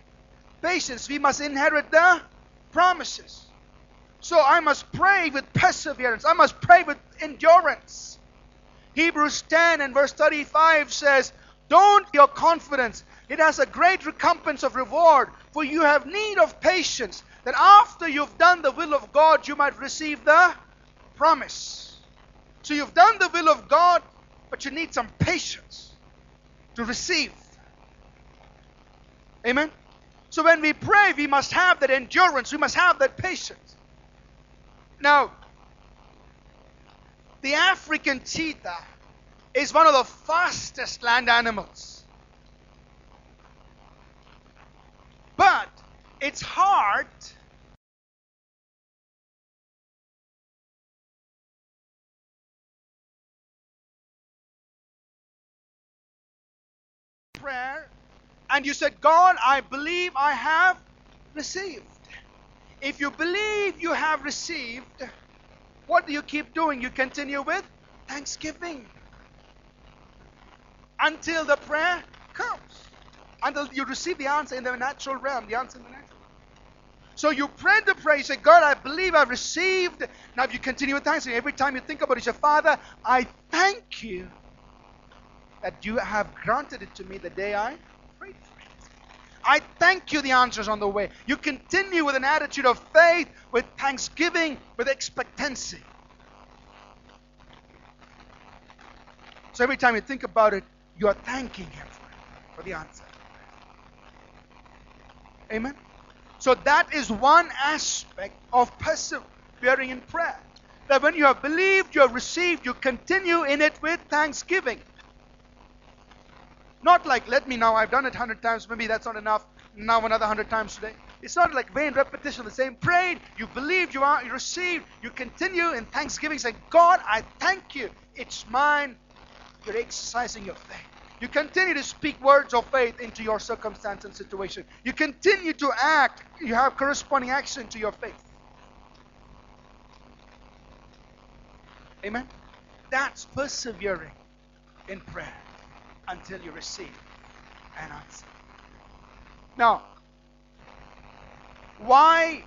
patience, we must inherit the promises. So I must pray with perseverance. I must pray with endurance. Hebrews 10 and verse 35 says, Don't your confidence. It has a great recompense of reward, for you have need of patience, that after you've done the will of God, you might receive the promise. So you've done the will of God, but you need some patience to receive. Amen? So when we pray, we must have that endurance, we must have that patience. Now, the African cheetah is one of the fastest land animals. But its heart prayer and you said, God, I believe I have received. If you believe you have received, what do you keep doing? You continue with thanksgiving until the prayer comes, until you receive the answer in the natural realm, the answer in the natural. So you pray the prayer, you say, God, I believe I've received. Now, if you continue with thanksgiving, every time you think about it, you say, Father, I thank you that you have granted it to me the day I prayed for it. I thank you, the answer's on the way. You continue with an attitude of faith, with thanksgiving, with expectancy. So every time you think about it, you are thanking Him for, it, for the answer. Amen? So that is one aspect of persevering in prayer. That when you have believed, you have received, you continue in it with thanksgiving. Not like, let me now, I've done it 100 times, maybe that's not enough, now another 100 times today. It's not like vain repetition of the same. Prayed, you believed, you are, you received, you continue in thanksgiving, saying, God, I thank you. It's mine. You're exercising your faith. You continue to speak words of faith into your circumstance and situation. You continue to act. You have corresponding action to your faith. Amen? That's persevering in prayer until you receive an answer. Now, why?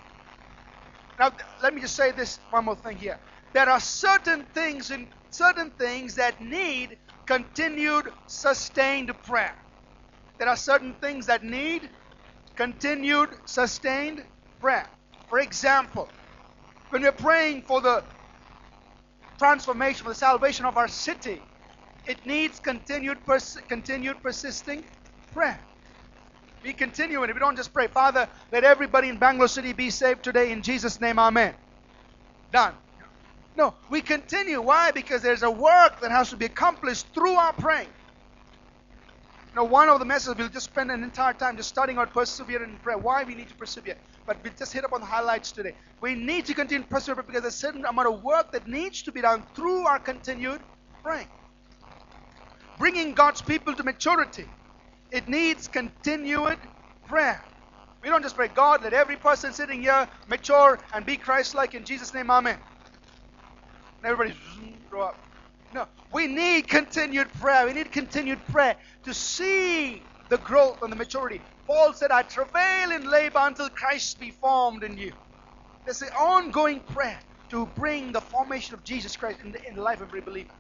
Now, let me just say this one more thing here. There are certain things in certain things that need continued, sustained prayer. There are certain things that need continued, sustained prayer. For example, when we're praying for the transformation, for the salvation of our city, it needs continued, pers- continued, persisting prayer. We continue in it. We don't just pray, Father, let everybody in Bangalore City be saved today in Jesus' name, Amen. Done. No, we continue. Why? Because there's a work that has to be accomplished through our praying. Now, one of the messages we'll just spend an entire time just studying out persevering in prayer. Why we need to persevere. But we'll just hit up on the highlights today. We need to continue to persevere because there's a certain amount of work that needs to be done through our continued praying. Bringing God's people to maturity. It needs continued prayer. We don't just pray, God, let every person sitting here mature and be Christ like in Jesus' name, Amen and everybody grow up. No, we need continued prayer. We need continued prayer to see the growth and the maturity. Paul said, I travail in labor until Christ be formed in you. There's an ongoing prayer to bring the formation of Jesus Christ in the, in the life of every believer.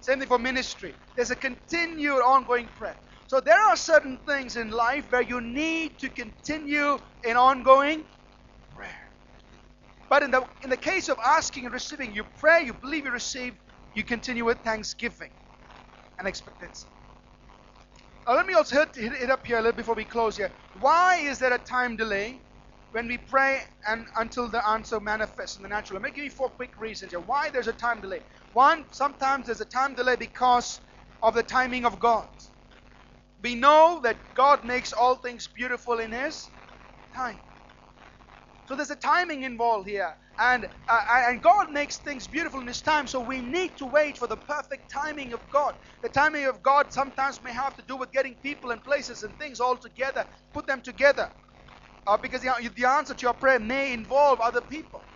Same thing for ministry. There's a continued ongoing prayer. So there are certain things in life where you need to continue in ongoing prayer. but in the, in the case of asking and receiving, you pray, you believe you receive, you continue with thanksgiving and expectancy. Now, let me also hit, hit it up here a little before we close here. Why is there a time delay when we pray and until the answer manifests in the natural? Let me give you four quick reasons here. Why there's a time delay. One, sometimes there's a time delay because of the timing of God. We know that God makes all things beautiful in His time. So there's a timing involved here. And, uh, and God makes things beautiful in His time, so we need to wait for the perfect timing of God. The timing of God sometimes may have to do with getting people and places and things all together, put them together. Uh, because the, the answer to your prayer may involve other people.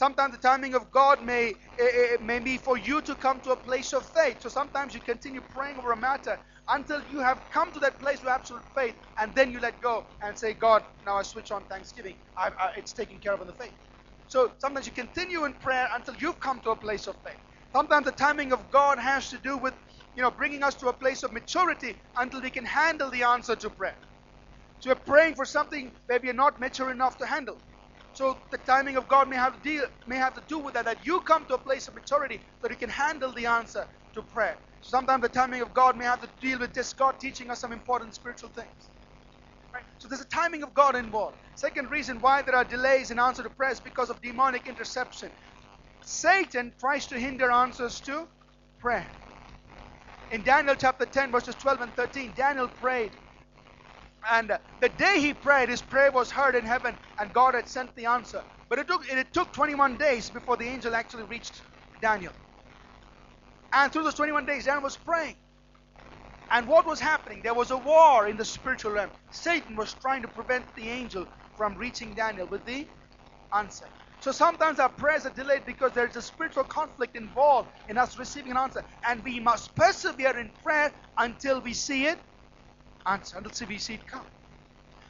Sometimes the timing of God may, it may be for you to come to a place of faith. So sometimes you continue praying over a matter until you have come to that place of absolute faith, and then you let go and say, God, now I switch on thanksgiving. I, I, it's taken care of in the faith. So sometimes you continue in prayer until you've come to a place of faith. Sometimes the timing of God has to do with, you know, bringing us to a place of maturity until we can handle the answer to prayer. So you're praying for something maybe you're not mature enough to handle. So the timing of God may have to deal, may have to do with that, that you come to a place of maturity so that you can handle the answer to prayer. Sometimes the timing of God may have to deal with just God teaching us some important spiritual things. Right? So there's a timing of God involved. Second reason why there are delays in answer to prayer is because of demonic interception. Satan tries to hinder answers to prayer. In Daniel chapter 10, verses 12 and 13, Daniel prayed. And the day he prayed, his prayer was heard in heaven, and God had sent the answer. But it took, it took 21 days before the angel actually reached Daniel. And through those 21 days, Daniel was praying. And what was happening? There was a war in the spiritual realm. Satan was trying to prevent the angel from reaching Daniel with the answer. So sometimes our prayers are delayed because there's a spiritual conflict involved in us receiving an answer. And we must persevere in prayer until we see it answer, until it come.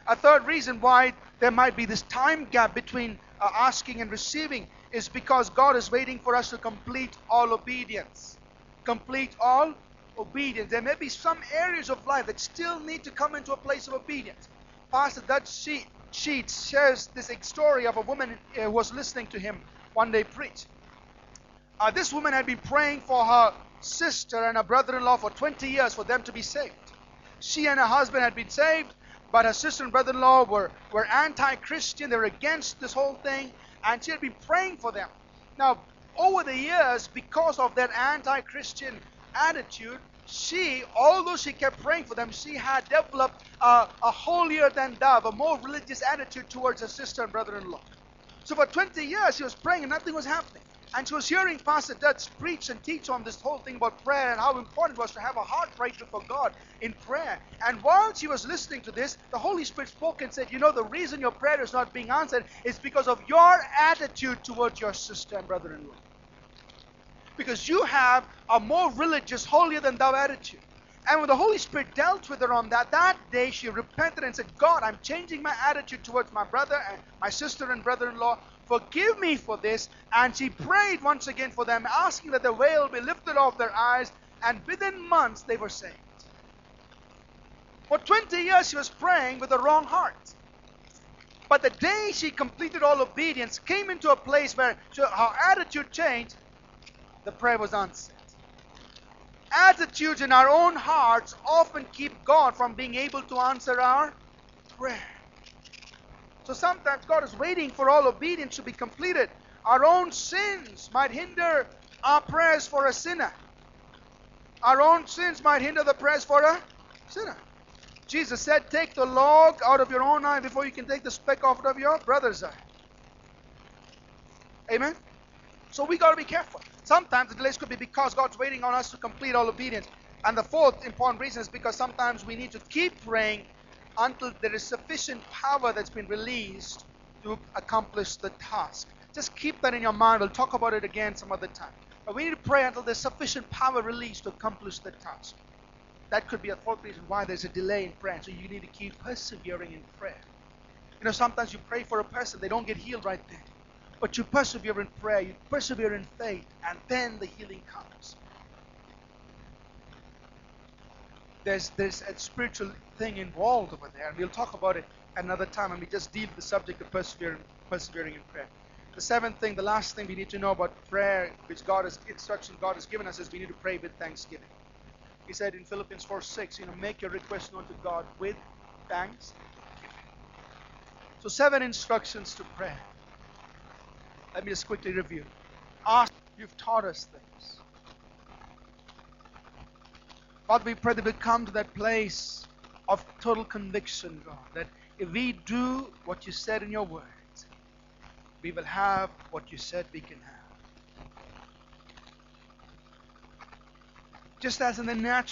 A third reason why there might be this time gap between uh, asking and receiving is because God is waiting for us to complete all obedience. Complete all obedience. There may be some areas of life that still need to come into a place of obedience. Pastor Dutch Sheet, Sheets shares this story of a woman uh, who was listening to him one day preach. Uh, this woman had been praying for her sister and her brother in law for 20 years for them to be saved. She and her husband had been saved, but her sister and brother in law were, were anti Christian. They were against this whole thing, and she had been praying for them. Now, over the years, because of that anti Christian attitude, she, although she kept praying for them, she had developed a, a holier than thou, a more religious attitude towards her sister and brother in law. So for 20 years, she was praying and nothing was happening. And she was hearing Pastor Dutch preach and teach on this whole thing about prayer and how important it was to have a heart right before God in prayer. And while she was listening to this, the Holy Spirit spoke and said, You know, the reason your prayer is not being answered is because of your attitude towards your sister and brother in law because you have a more religious, holier than thou attitude. And when the Holy Spirit dealt with her on that, that day she repented and said, God, I'm changing my attitude towards my brother and my sister and brother in law. Forgive me for this. And she prayed once again for them, asking that the veil be lifted off their eyes. And within months, they were saved. For 20 years, she was praying with the wrong heart. But the day she completed all obedience, came into a place where her attitude changed, the prayer was answered. Attitudes in our own hearts often keep God from being able to answer our prayer. So sometimes God is waiting for all obedience to be completed. Our own sins might hinder our prayers for a sinner. Our own sins might hinder the prayers for a sinner. Jesus said, Take the log out of your own eye before you can take the speck off of your brother's eye. Amen? So we got to be careful. Sometimes the delays could be because God's waiting on us to complete all obedience. And the fourth important reason is because sometimes we need to keep praying until there is sufficient power that's been released to accomplish the task. Just keep that in your mind. We'll talk about it again some other time. But we need to pray until there's sufficient power released to accomplish the task. That could be a fourth reason why there's a delay in prayer. So you need to keep persevering in prayer. You know, sometimes you pray for a person, they don't get healed right then. But you persevere in prayer, you persevere in faith, and then the healing comes. There's, there's a spiritual thing involved over there, and we'll talk about it another time, and we just deal with the subject of persevering, persevering in prayer. The seventh thing, the last thing we need to know about prayer, which God has instruction God has given us, is we need to pray with thanksgiving. He said in Philippians 4 6, you know, make your request known to God with thanks. So seven instructions to prayer. Let me just quickly review. Ask, you've taught us things. Father, we pray that we come to that place of total conviction, God, that if we do what you said in your word, we will have what you said we can have. Just as in the natural,